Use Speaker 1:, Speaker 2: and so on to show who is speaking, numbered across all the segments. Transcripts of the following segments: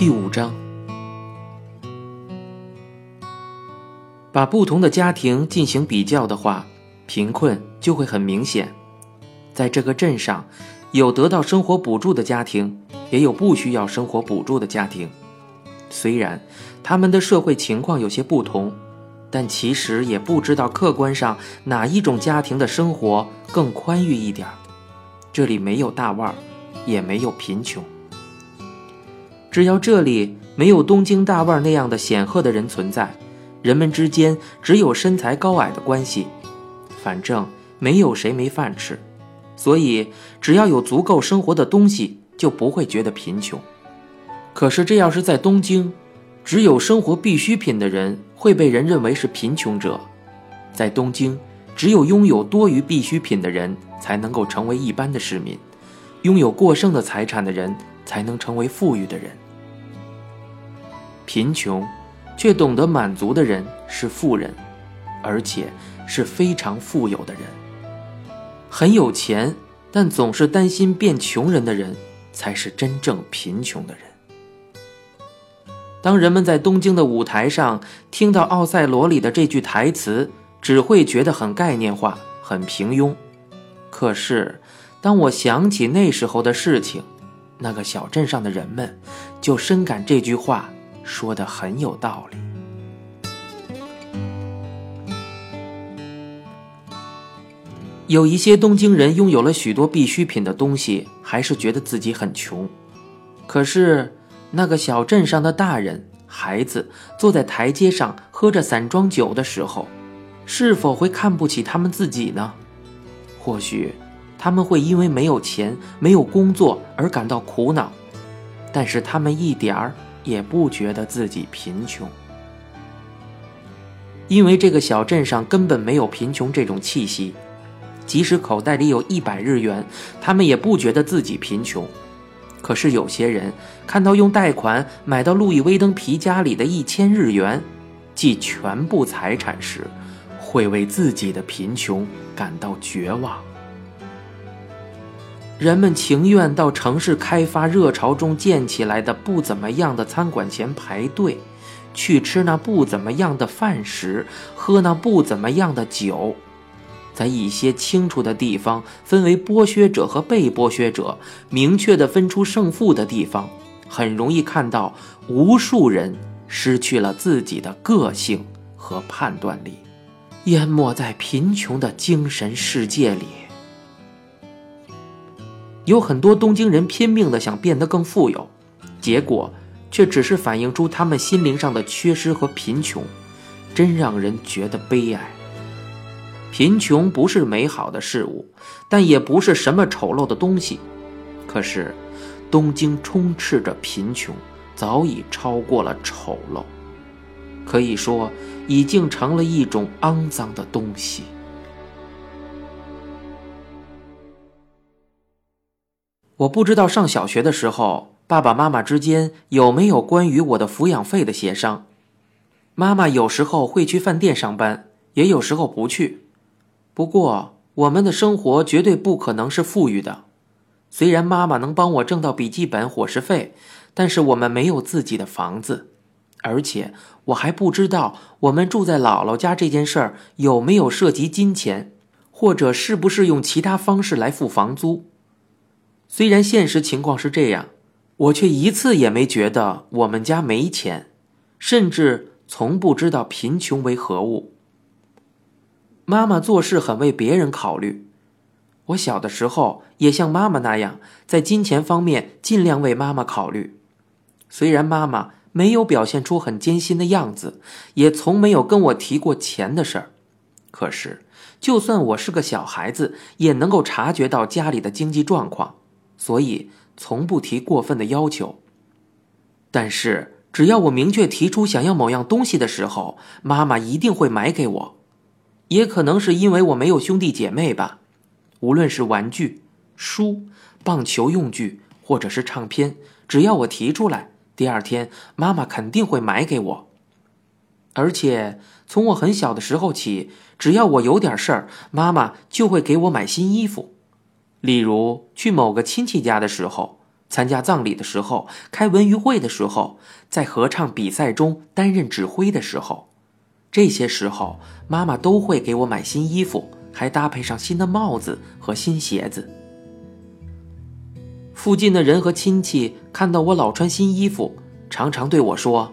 Speaker 1: 第五章，把不同的家庭进行比较的话，贫困就会很明显。在这个镇上，有得到生活补助的家庭，也有不需要生活补助的家庭。虽然他们的社会情况有些不同，但其实也不知道客观上哪一种家庭的生活更宽裕一点这里没有大腕儿，也没有贫穷。只要这里没有东京大腕那样的显赫的人存在，人们之间只有身材高矮的关系。反正没有谁没饭吃，所以只要有足够生活的东西，就不会觉得贫穷。可是这要是在东京，只有生活必需品的人会被人认为是贫穷者。在东京，只有拥有多余必需品的人才能够成为一般的市民，拥有过剩的财产的人才能成为富裕的人。贫穷，却懂得满足的人是富人，而且是非常富有的人。很有钱，但总是担心变穷人的人，才是真正贫穷的人。当人们在东京的舞台上听到《奥赛罗》里的这句台词，只会觉得很概念化、很平庸。可是，当我想起那时候的事情，那个小镇上的人们，就深感这句话。说的很有道理。有一些东京人拥有了许多必需品的东西，还是觉得自己很穷。可是那个小镇上的大人、孩子坐在台阶上喝着散装酒的时候，是否会看不起他们自己呢？或许他们会因为没有钱、没有工作而感到苦恼，但是他们一点儿。也不觉得自己贫穷，因为这个小镇上根本没有贫穷这种气息。即使口袋里有一百日元，他们也不觉得自己贫穷。可是有些人看到用贷款买到路易威登皮夹里的一千日元，即全部财产时，会为自己的贫穷感到绝望。人们情愿到城市开发热潮中建起来的不怎么样的餐馆前排队，去吃那不怎么样的饭食，喝那不怎么样的酒。在一些清楚的地方，分为剥削者和被剥削者，明确的分出胜负的地方，很容易看到无数人失去了自己的个性和判断力，淹没在贫穷的精神世界里。有很多东京人拼命的想变得更富有，结果却只是反映出他们心灵上的缺失和贫穷，真让人觉得悲哀。贫穷不是美好的事物，但也不是什么丑陋的东西。可是，东京充斥着贫穷，早已超过了丑陋，可以说已经成了一种肮脏的东西。我不知道上小学的时候，爸爸妈妈之间有没有关于我的抚养费的协商。妈妈有时候会去饭店上班，也有时候不去。不过，我们的生活绝对不可能是富裕的。虽然妈妈能帮我挣到笔记本、伙食费，但是我们没有自己的房子，而且我还不知道我们住在姥姥家这件事儿有没有涉及金钱，或者是不是用其他方式来付房租。虽然现实情况是这样，我却一次也没觉得我们家没钱，甚至从不知道贫穷为何物。妈妈做事很为别人考虑，我小的时候也像妈妈那样，在金钱方面尽量为妈妈考虑。虽然妈妈没有表现出很艰辛的样子，也从没有跟我提过钱的事儿，可是就算我是个小孩子，也能够察觉到家里的经济状况。所以从不提过分的要求，但是只要我明确提出想要某样东西的时候，妈妈一定会买给我。也可能是因为我没有兄弟姐妹吧。无论是玩具、书、棒球用具，或者是唱片，只要我提出来，第二天妈妈肯定会买给我。而且从我很小的时候起，只要我有点事儿，妈妈就会给我买新衣服。例如去某个亲戚家的时候，参加葬礼的时候，开文娱会的时候，在合唱比赛中担任指挥的时候，这些时候，妈妈都会给我买新衣服，还搭配上新的帽子和新鞋子。附近的人和亲戚看到我老穿新衣服，常常对我说：“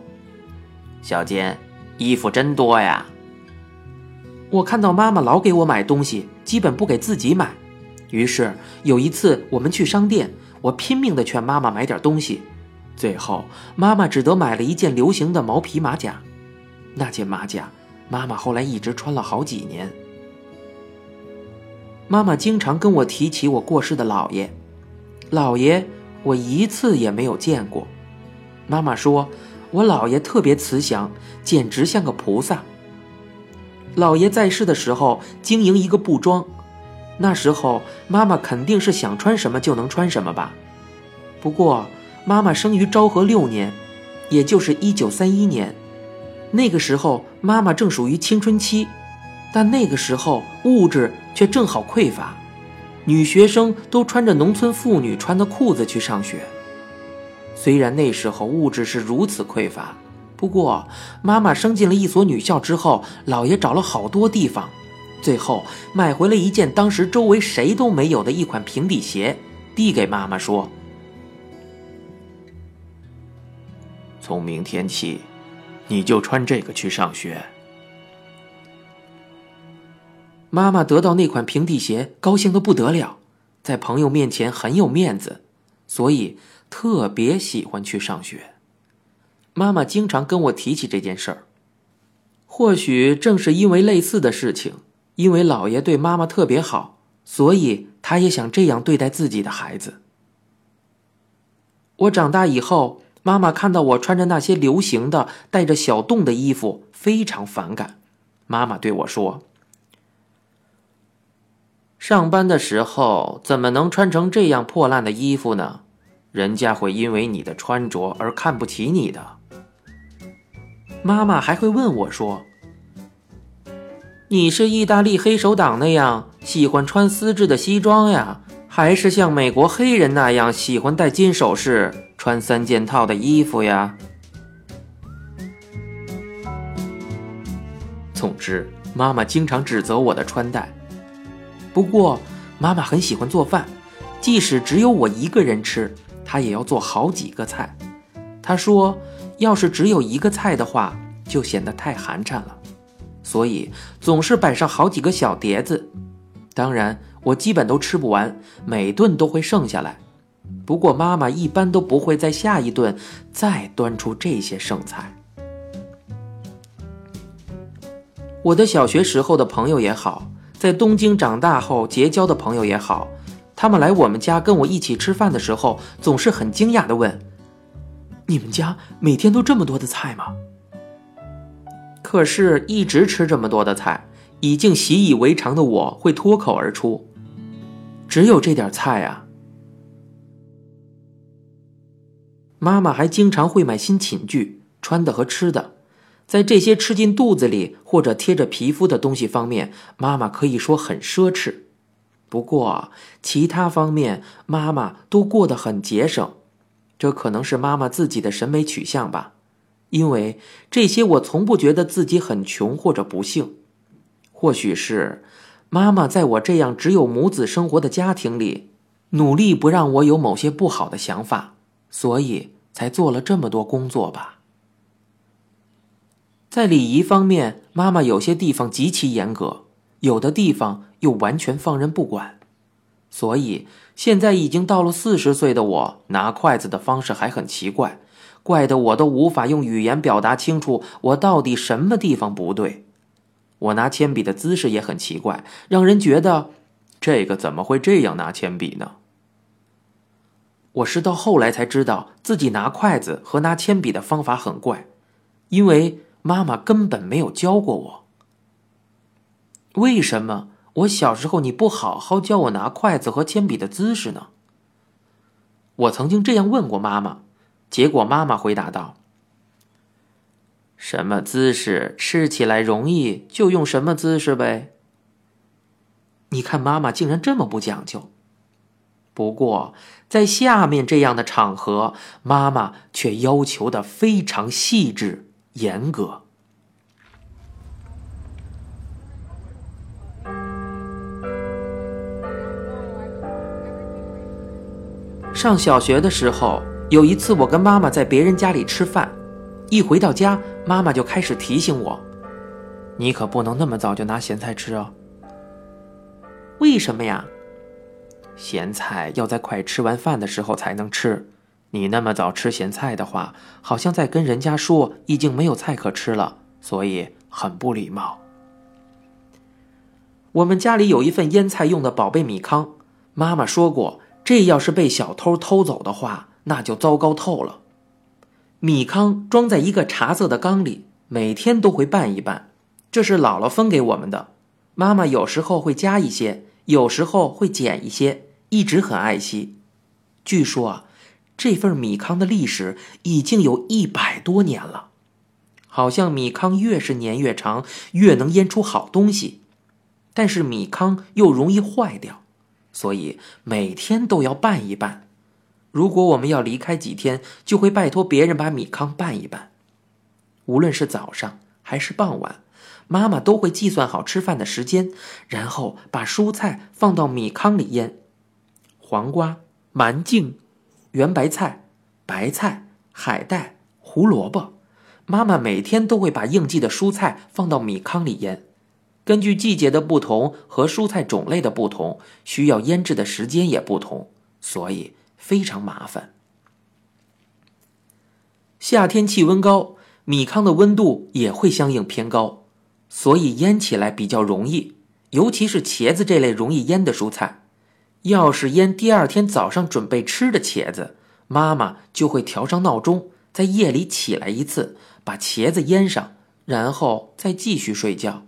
Speaker 1: 小坚，衣服真多呀。”我看到妈妈老给我买东西，基本不给自己买。于是有一次我们去商店，我拼命的劝妈妈买点东西，最后妈妈只得买了一件流行的毛皮马甲。那件马甲，妈妈后来一直穿了好几年。妈妈经常跟我提起我过世的姥爷，姥爷我一次也没有见过。妈妈说，我姥爷特别慈祥，简直像个菩萨。姥爷在世的时候经营一个布庄。那时候，妈妈肯定是想穿什么就能穿什么吧。不过，妈妈生于昭和六年，也就是一九三一年。那个时候，妈妈正属于青春期，但那个时候物质却正好匮乏，女学生都穿着农村妇女穿的裤子去上学。虽然那时候物质是如此匮乏，不过妈妈升进了一所女校之后，姥爷找了好多地方。最后买回了一件当时周围谁都没有的一款平底鞋，递给妈妈说：“从明天起，你就穿这个去上学。”妈妈得到那款平底鞋，高兴的不得了，在朋友面前很有面子，所以特别喜欢去上学。妈妈经常跟我提起这件事儿，或许正是因为类似的事情。因为姥爷对妈妈特别好，所以他也想这样对待自己的孩子。我长大以后，妈妈看到我穿着那些流行的带着小洞的衣服，非常反感。妈妈对我说：“上班的时候怎么能穿成这样破烂的衣服呢？人家会因为你的穿着而看不起你的。”妈妈还会问我说。你是意大利黑手党那样喜欢穿丝质的西装呀，还是像美国黑人那样喜欢戴金首饰、穿三件套的衣服呀？总之，妈妈经常指责我的穿戴。不过，妈妈很喜欢做饭，即使只有我一个人吃，她也要做好几个菜。她说，要是只有一个菜的话，就显得太寒碜了。所以总是摆上好几个小碟子，当然我基本都吃不完，每顿都会剩下来。不过妈妈一般都不会在下一顿再端出这些剩菜。我的小学时候的朋友也好，在东京长大后结交的朋友也好，他们来我们家跟我一起吃饭的时候，总是很惊讶的问：“你们家每天都这么多的菜吗？”可是，一直吃这么多的菜，已经习以为常的我会脱口而出：“只有这点菜啊。”妈妈还经常会买新寝具、穿的和吃的，在这些吃进肚子里或者贴着皮肤的东西方面，妈妈可以说很奢侈。不过，其他方面妈妈都过得很节省，这可能是妈妈自己的审美取向吧。因为这些，我从不觉得自己很穷或者不幸。或许是妈妈在我这样只有母子生活的家庭里，努力不让我有某些不好的想法，所以才做了这么多工作吧。在礼仪方面，妈妈有些地方极其严格，有的地方又完全放任不管。所以现在已经到了四十岁的我，拿筷子的方式还很奇怪。怪得我都无法用语言表达清楚我到底什么地方不对。我拿铅笔的姿势也很奇怪，让人觉得这个怎么会这样拿铅笔呢？我是到后来才知道自己拿筷子和拿铅笔的方法很怪，因为妈妈根本没有教过我。为什么我小时候你不好好教我拿筷子和铅笔的姿势呢？我曾经这样问过妈妈。结果妈妈回答道：“什么姿势吃起来容易，就用什么姿势呗。”你看妈妈竟然这么不讲究。不过，在下面这样的场合，妈妈却要求的非常细致严格。上小学的时候，有一次我跟妈妈在别人家里吃饭，一回到家，妈妈就开始提醒我：“你可不能那么早就拿咸菜吃哦。”为什么呀？咸菜要在快吃完饭的时候才能吃，你那么早吃咸菜的话，好像在跟人家说已经没有菜可吃了，所以很不礼貌。我们家里有一份腌菜用的宝贝米糠，妈妈说过。这要是被小偷偷走的话，那就糟糕透了。米糠装在一个茶色的缸里，每天都会拌一拌。这是姥姥分给我们的，妈妈有时候会加一些，有时候会减一些，一直很爱惜。据说啊，这份米糠的历史已经有一百多年了。好像米糠越是年越长，越能腌出好东西，但是米糠又容易坏掉。所以每天都要拌一拌。如果我们要离开几天，就会拜托别人把米糠拌一拌。无论是早上还是傍晚，妈妈都会计算好吃饭的时间，然后把蔬菜放到米糠里腌。黄瓜、蛮茎、圆白菜、白菜、海带、胡萝卜，妈妈每天都会把应季的蔬菜放到米糠里腌。根据季节的不同和蔬菜种类的不同，需要腌制的时间也不同，所以非常麻烦。夏天气温高，米糠的温度也会相应偏高，所以腌起来比较容易，尤其是茄子这类容易腌的蔬菜。要是腌第二天早上准备吃的茄子，妈妈就会调上闹钟，在夜里起来一次，把茄子腌上，然后再继续睡觉。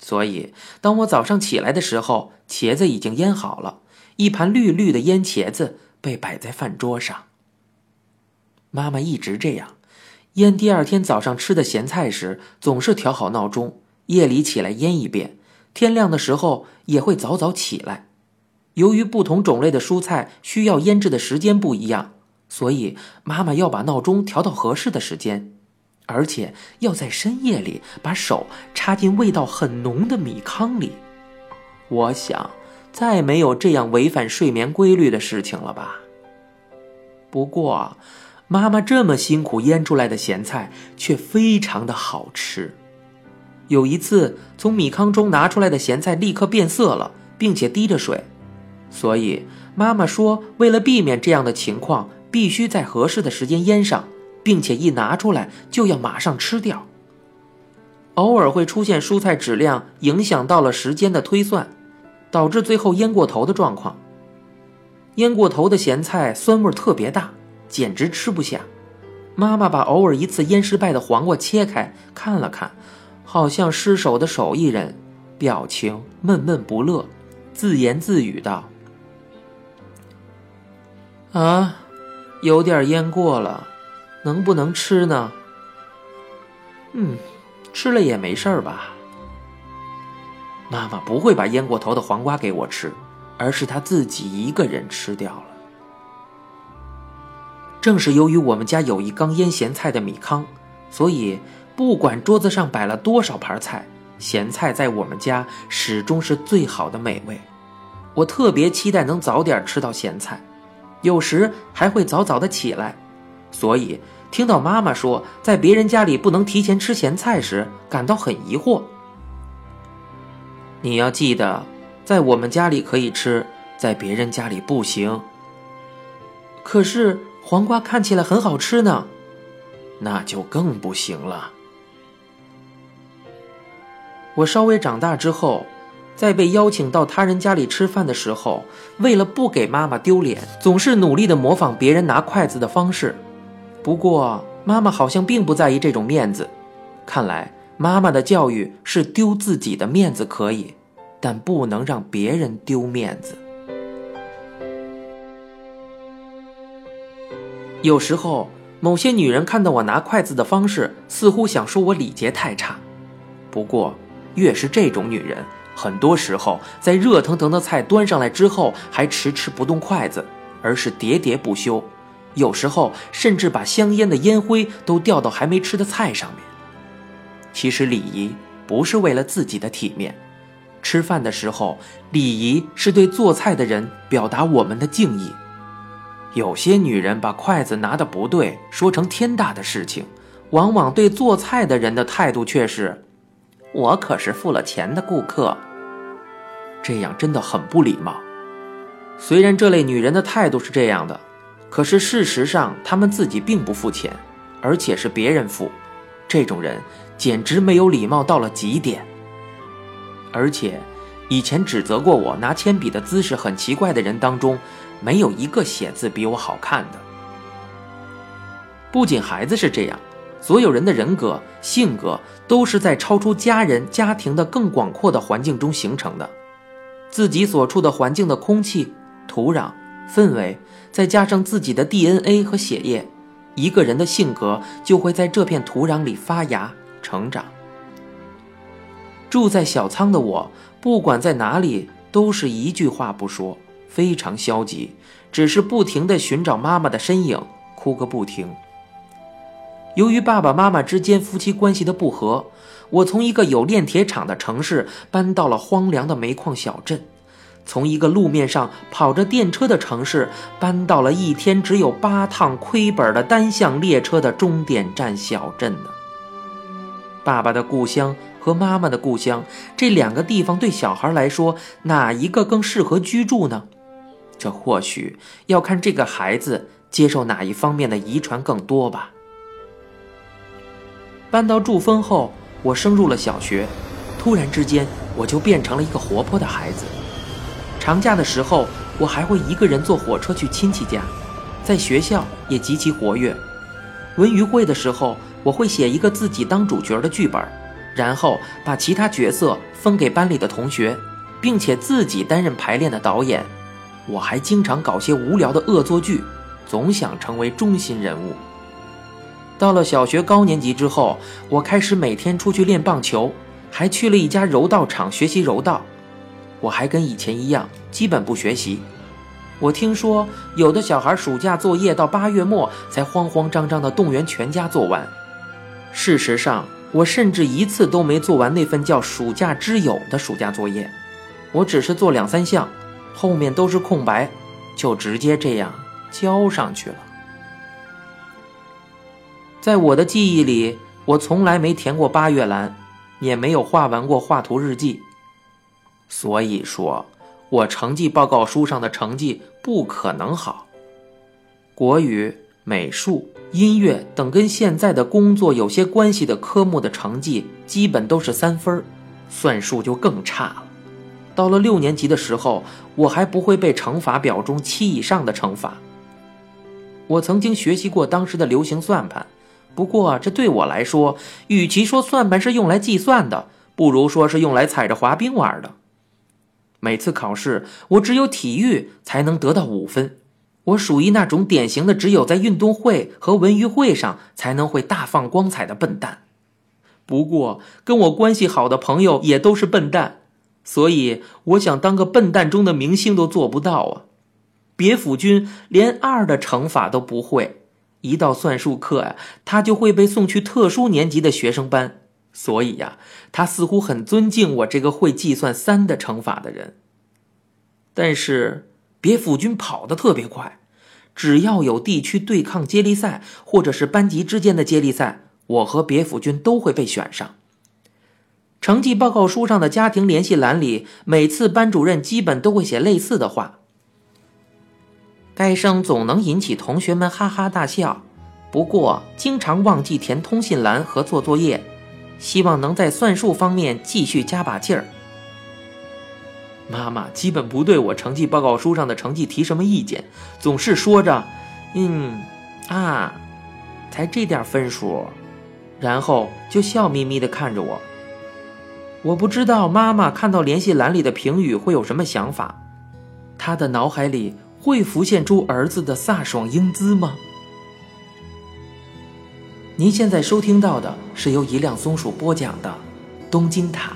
Speaker 1: 所以，当我早上起来的时候，茄子已经腌好了，一盘绿绿的腌茄子被摆在饭桌上。妈妈一直这样，腌第二天早上吃的咸菜时，总是调好闹钟，夜里起来腌一遍，天亮的时候也会早早起来。由于不同种类的蔬菜需要腌制的时间不一样，所以妈妈要把闹钟调到合适的时间。而且要在深夜里把手插进味道很浓的米糠里，我想再没有这样违反睡眠规律的事情了吧。不过，妈妈这么辛苦腌出来的咸菜却非常的好吃。有一次，从米糠中拿出来的咸菜立刻变色了，并且滴着水，所以妈妈说，为了避免这样的情况，必须在合适的时间腌上。并且一拿出来就要马上吃掉。偶尔会出现蔬菜质量影响到了时间的推算，导致最后腌过头的状况。腌过头的咸菜酸味特别大，简直吃不下。妈妈把偶尔一次腌失败的黄瓜切开看了看，好像失手的手艺人，表情闷闷不乐，自言自语道：“啊，有点腌过了。”能不能吃呢？嗯，吃了也没事儿吧。妈妈不会把腌过头的黄瓜给我吃，而是她自己一个人吃掉了。正是由于我们家有一缸腌咸菜的米糠，所以不管桌子上摆了多少盘菜，咸菜在我们家始终是最好的美味。我特别期待能早点吃到咸菜，有时还会早早的起来，所以。听到妈妈说在别人家里不能提前吃咸菜时，感到很疑惑。你要记得，在我们家里可以吃，在别人家里不行。可是黄瓜看起来很好吃呢，那就更不行了。我稍微长大之后，在被邀请到他人家里吃饭的时候，为了不给妈妈丢脸，总是努力的模仿别人拿筷子的方式。不过，妈妈好像并不在意这种面子。看来，妈妈的教育是丢自己的面子可以，但不能让别人丢面子。有时候，某些女人看到我拿筷子的方式，似乎想说我礼节太差。不过，越是这种女人，很多时候，在热腾腾的菜端上来之后，还迟迟不动筷子，而是喋喋不休。有时候甚至把香烟的烟灰都掉到还没吃的菜上面。其实礼仪不是为了自己的体面，吃饭的时候，礼仪是对做菜的人表达我们的敬意。有些女人把筷子拿的不对，说成天大的事情，往往对做菜的人的态度却是：“我可是付了钱的顾客。”这样真的很不礼貌。虽然这类女人的态度是这样的。可是事实上，她们自己并不付钱，而且是别人付。这种人简直没有礼貌到了极点。而且，以前指责过我拿铅笔的姿势很奇怪的人当中，没有一个写字比我好看的。不仅孩子是这样，所有人的人格、性格都是在超出家人、家庭的更广阔的环境中形成的。自己所处的环境的空气、土壤。氛围，再加上自己的 DNA 和血液，一个人的性格就会在这片土壤里发芽成长。住在小仓的我，不管在哪里，都是一句话不说，非常消极，只是不停地寻找妈妈的身影，哭个不停。由于爸爸妈妈之间夫妻关系的不和，我从一个有炼铁厂的城市搬到了荒凉的煤矿小镇。从一个路面上跑着电车的城市，搬到了一天只有八趟亏本的单向列车的终点站小镇呢。爸爸的故乡和妈妈的故乡这两个地方，对小孩来说，哪一个更适合居住呢？这或许要看这个孩子接受哪一方面的遗传更多吧。搬到筑丰后，我升入了小学，突然之间，我就变成了一个活泼的孩子。长假的时候，我还会一个人坐火车去亲戚家，在学校也极其活跃。文娱会的时候，我会写一个自己当主角的剧本，然后把其他角色分给班里的同学，并且自己担任排练的导演。我还经常搞些无聊的恶作剧，总想成为中心人物。到了小学高年级之后，我开始每天出去练棒球，还去了一家柔道场学习柔道。我还跟以前一样，基本不学习。我听说有的小孩暑假作业到八月末才慌慌张张的动员全家做完。事实上，我甚至一次都没做完那份叫“暑假之友”的暑假作业。我只是做两三项，后面都是空白，就直接这样交上去了。在我的记忆里，我从来没填过八月栏，也没有画完过画图日记。所以说，我成绩报告书上的成绩不可能好。国语、美术、音乐等跟现在的工作有些关系的科目的成绩基本都是三分算术就更差了。到了六年级的时候，我还不会背乘法表中七以上的乘法。我曾经学习过当时的流行算盘，不过这对我来说，与其说算盘是用来计算的，不如说是用来踩着滑冰玩的。每次考试，我只有体育才能得到五分。我属于那种典型的只有在运动会和文娱会上才能会大放光彩的笨蛋。不过，跟我关系好的朋友也都是笨蛋，所以我想当个笨蛋中的明星都做不到啊。别府君连二的乘法都不会，一到算术课呀，他就会被送去特殊年级的学生班。所以呀，他似乎很尊敬我这个会计算三的乘法的人。但是别府君跑得特别快，只要有地区对抗接力赛或者是班级之间的接力赛，我和别府君都会被选上。成绩报告书上的家庭联系栏里，每次班主任基本都会写类似的话。该生总能引起同学们哈哈大笑，不过经常忘记填通信栏和做作业。希望能在算术方面继续加把劲儿。妈妈基本不对我成绩报告书上的成绩提什么意见，总是说着“嗯啊，才这点分数”，然后就笑眯眯地看着我。我不知道妈妈看到联系栏里的评语会有什么想法，她的脑海里会浮现出儿子的飒爽英姿吗？您现在收听到的是由一辆松鼠播讲的《东京塔》。